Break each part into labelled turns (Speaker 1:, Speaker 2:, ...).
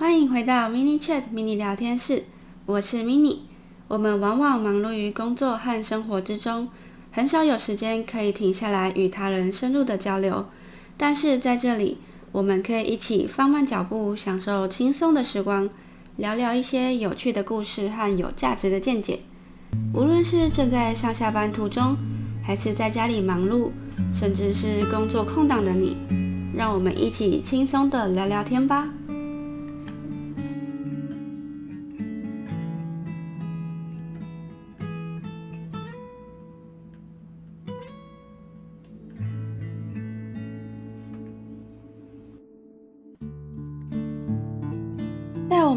Speaker 1: 欢迎回到 Mini Chat Mini 聊天室，我是 Mini。我们往往忙碌于工作和生活之中，很少有时间可以停下来与他人深入的交流。但是在这里，我们可以一起放慢脚步，享受轻松的时光，聊聊一些有趣的故事和有价值的见解。无论是正在上下班途中，还是在家里忙碌，甚至是工作空档的你，让我们一起轻松的聊聊天吧。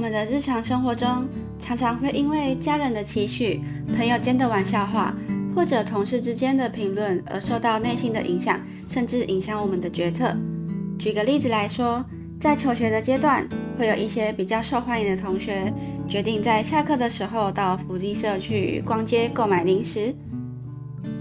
Speaker 1: 我们的日常生活中，常常会因为家人的期许、朋友间的玩笑话，或者同事之间的评论而受到内心的影响，甚至影响我们的决策。举个例子来说，在求学的阶段，会有一些比较受欢迎的同学，决定在下课的时候到福利社去逛街购买零食。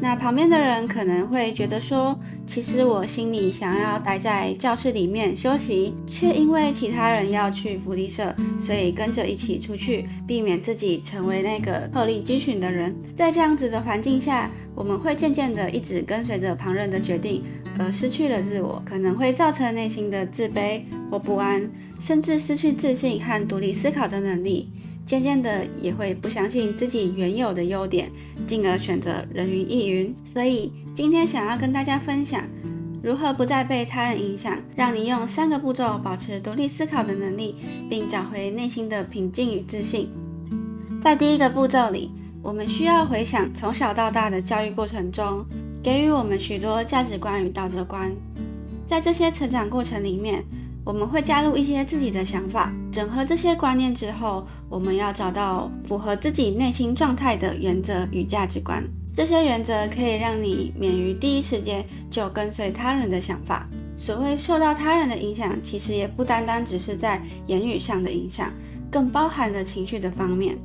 Speaker 1: 那旁边的人可能会觉得说，其实我心里想要待在教室里面休息，却因为其他人要去福利社，所以跟着一起出去，避免自己成为那个鹤立鸡群的人。在这样子的环境下，我们会渐渐的一直跟随着旁人的决定，而失去了自我，可能会造成内心的自卑或不安，甚至失去自信和独立思考的能力。渐渐的也会不相信自己原有的优点，进而选择人云亦云。所以今天想要跟大家分享，如何不再被他人影响，让你用三个步骤保持独立思考的能力，并找回内心的平静与自信。在第一个步骤里，我们需要回想从小到大的教育过程中，给予我们许多价值观与道德观。在这些成长过程里面，我们会加入一些自己的想法，整合这些观念之后，我们要找到符合自己内心状态的原则与价值观。这些原则可以让你免于第一时间就跟随他人的想法。所谓受到他人的影响，其实也不单单只是在言语上的影响，更包含了情绪的方面。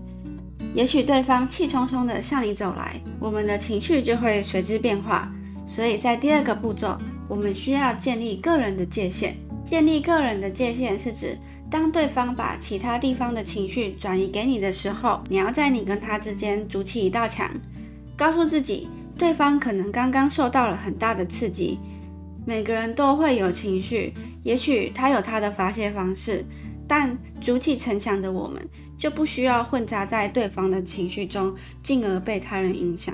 Speaker 1: 也许对方气冲冲地向你走来，我们的情绪就会随之变化。所以在第二个步骤，我们需要建立个人的界限。建立个人的界限是指，当对方把其他地方的情绪转移给你的时候，你要在你跟他之间筑起一道墙，告诉自己，对方可能刚刚受到了很大的刺激。每个人都会有情绪，也许他有他的发泄方式，但筑起城墙的我们就不需要混杂在对方的情绪中，进而被他人影响。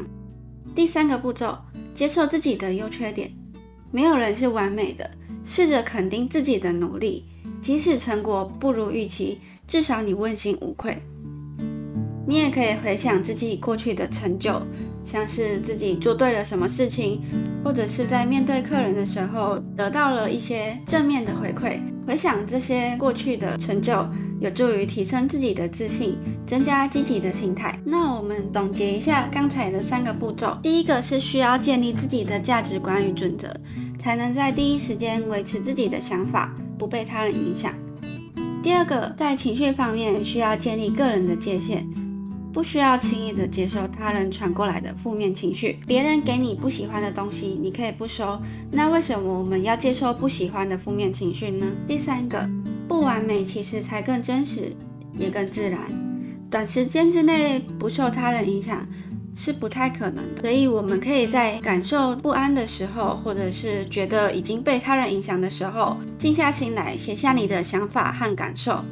Speaker 1: 第三个步骤，接受自己的优缺点，没有人是完美的。试着肯定自己的努力，即使成果不如预期，至少你问心无愧。你也可以回想自己过去的成就，像是自己做对了什么事情，或者是在面对客人的时候得到了一些正面的回馈。回想这些过去的成就，有助于提升自己的自信，增加积极的心态。那我们总结一下刚才的三个步骤：第一个是需要建立自己的价值观与准则。才能在第一时间维持自己的想法，不被他人影响。第二个，在情绪方面需要建立个人的界限，不需要轻易的接受他人传过来的负面情绪。别人给你不喜欢的东西，你可以不收。那为什么我们要接受不喜欢的负面情绪呢？第三个，不完美其实才更真实，也更自然。短时间之内不受他人影响，是不太可能的，所以我们可以在感受不安的时候，或者是觉得已经被他人影响的时候，静下心来写下你的想法和感受，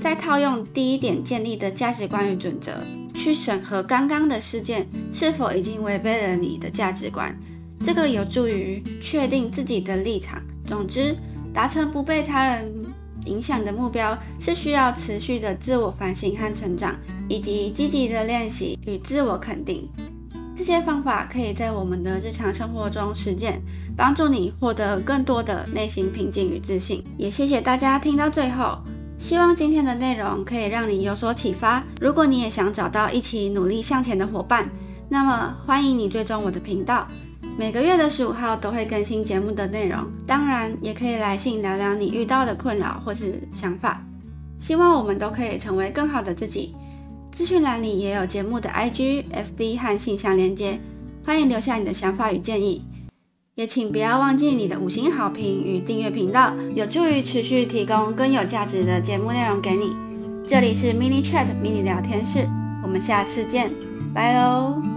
Speaker 1: 再套用第一点建立的价值观与准则，去审核刚刚的事件是否已经违背了你的价值观，这个有助于确定自己的立场。总之，达成不被他人影响的目标，是需要持续的自我反省和成长。以及积极的练习与自我肯定，这些方法可以在我们的日常生活中实践，帮助你获得更多的内心平静与自信。也谢谢大家听到最后，希望今天的内容可以让你有所启发。如果你也想找到一起努力向前的伙伴，那么欢迎你追踪我的频道，每个月的十五号都会更新节目的内容。当然，也可以来信聊聊你遇到的困扰或是想法。希望我们都可以成为更好的自己。资讯栏里也有节目的 IG、FB 和信箱连接，欢迎留下你的想法与建议。也请不要忘记你的五星好评与订阅频道，有助于持续提供更有价值的节目内容给你。这里是 Mini Chat Mini 聊天室，我们下次见，拜喽。